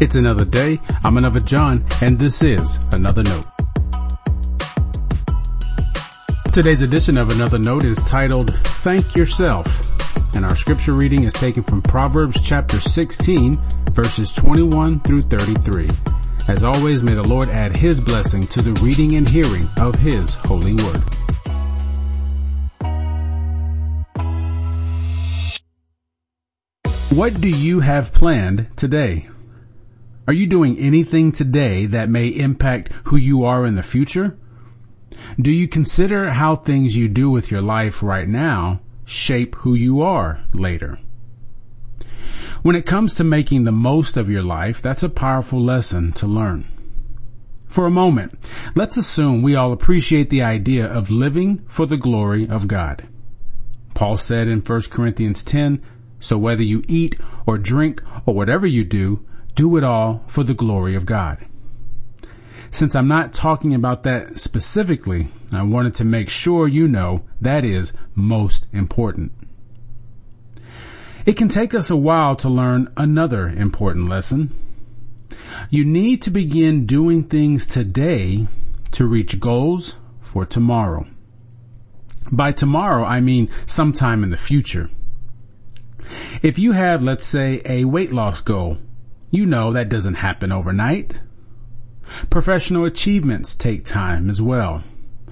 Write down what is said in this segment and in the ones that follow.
It's another day. I'm another John, and this is Another Note. Today's edition of Another Note is titled Thank Yourself, and our scripture reading is taken from Proverbs chapter 16, verses 21 through 33. As always, may the Lord add His blessing to the reading and hearing of His holy word. What do you have planned today? Are you doing anything today that may impact who you are in the future? Do you consider how things you do with your life right now shape who you are later? When it comes to making the most of your life, that's a powerful lesson to learn. For a moment, let's assume we all appreciate the idea of living for the glory of God. Paul said in 1 Corinthians 10, so whether you eat or drink or whatever you do, do it all for the glory of God. Since I'm not talking about that specifically, I wanted to make sure you know that is most important. It can take us a while to learn another important lesson. You need to begin doing things today to reach goals for tomorrow. By tomorrow, I mean sometime in the future. If you have, let's say, a weight loss goal you know that doesn't happen overnight. Professional achievements take time as well.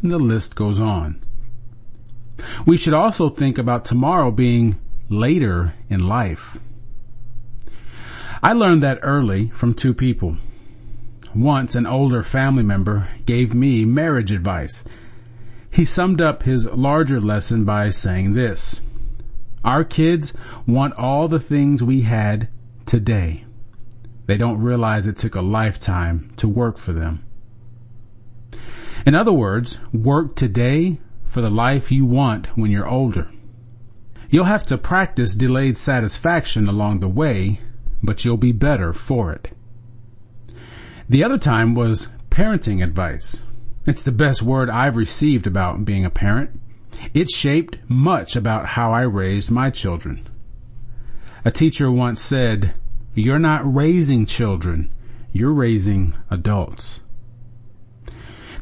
And the list goes on. We should also think about tomorrow being later in life. I learned that early from two people. Once an older family member gave me marriage advice. He summed up his larger lesson by saying this. Our kids want all the things we had today. They don't realize it took a lifetime to work for them. In other words, work today for the life you want when you're older. You'll have to practice delayed satisfaction along the way, but you'll be better for it. The other time was parenting advice. It's the best word I've received about being a parent. It shaped much about how I raised my children. A teacher once said, you're not raising children. You're raising adults.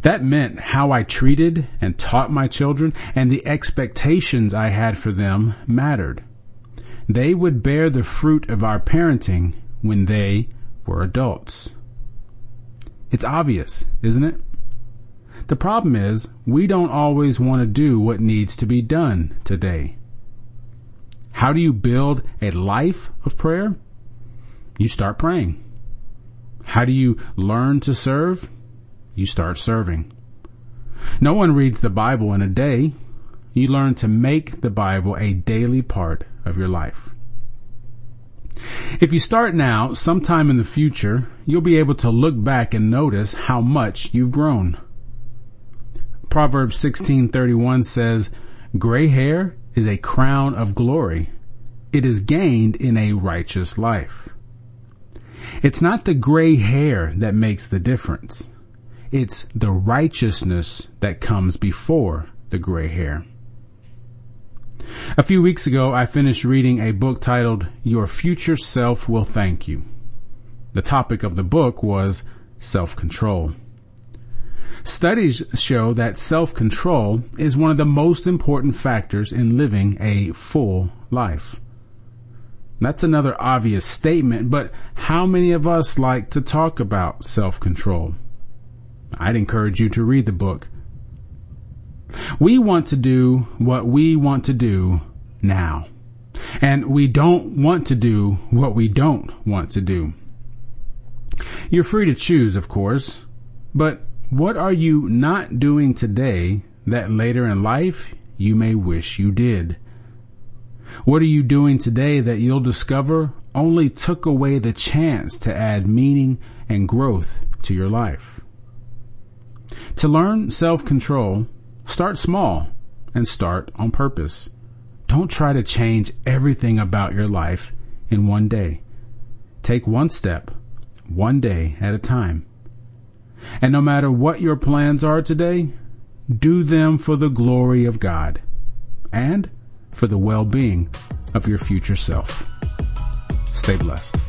That meant how I treated and taught my children and the expectations I had for them mattered. They would bear the fruit of our parenting when they were adults. It's obvious, isn't it? The problem is we don't always want to do what needs to be done today. How do you build a life of prayer? You start praying. How do you learn to serve? You start serving. No one reads the Bible in a day. You learn to make the Bible a daily part of your life. If you start now, sometime in the future, you'll be able to look back and notice how much you've grown. Proverbs 16:31 says, "Gray hair is a crown of glory. It is gained in a righteous life." It's not the gray hair that makes the difference. It's the righteousness that comes before the gray hair. A few weeks ago, I finished reading a book titled Your Future Self Will Thank You. The topic of the book was self-control. Studies show that self-control is one of the most important factors in living a full life. That's another obvious statement, but how many of us like to talk about self-control? I'd encourage you to read the book. We want to do what we want to do now. And we don't want to do what we don't want to do. You're free to choose, of course, but what are you not doing today that later in life you may wish you did? What are you doing today that you'll discover only took away the chance to add meaning and growth to your life? To learn self-control, start small and start on purpose. Don't try to change everything about your life in one day. Take one step, one day at a time. And no matter what your plans are today, do them for the glory of God. And for the well-being of your future self. Stay blessed.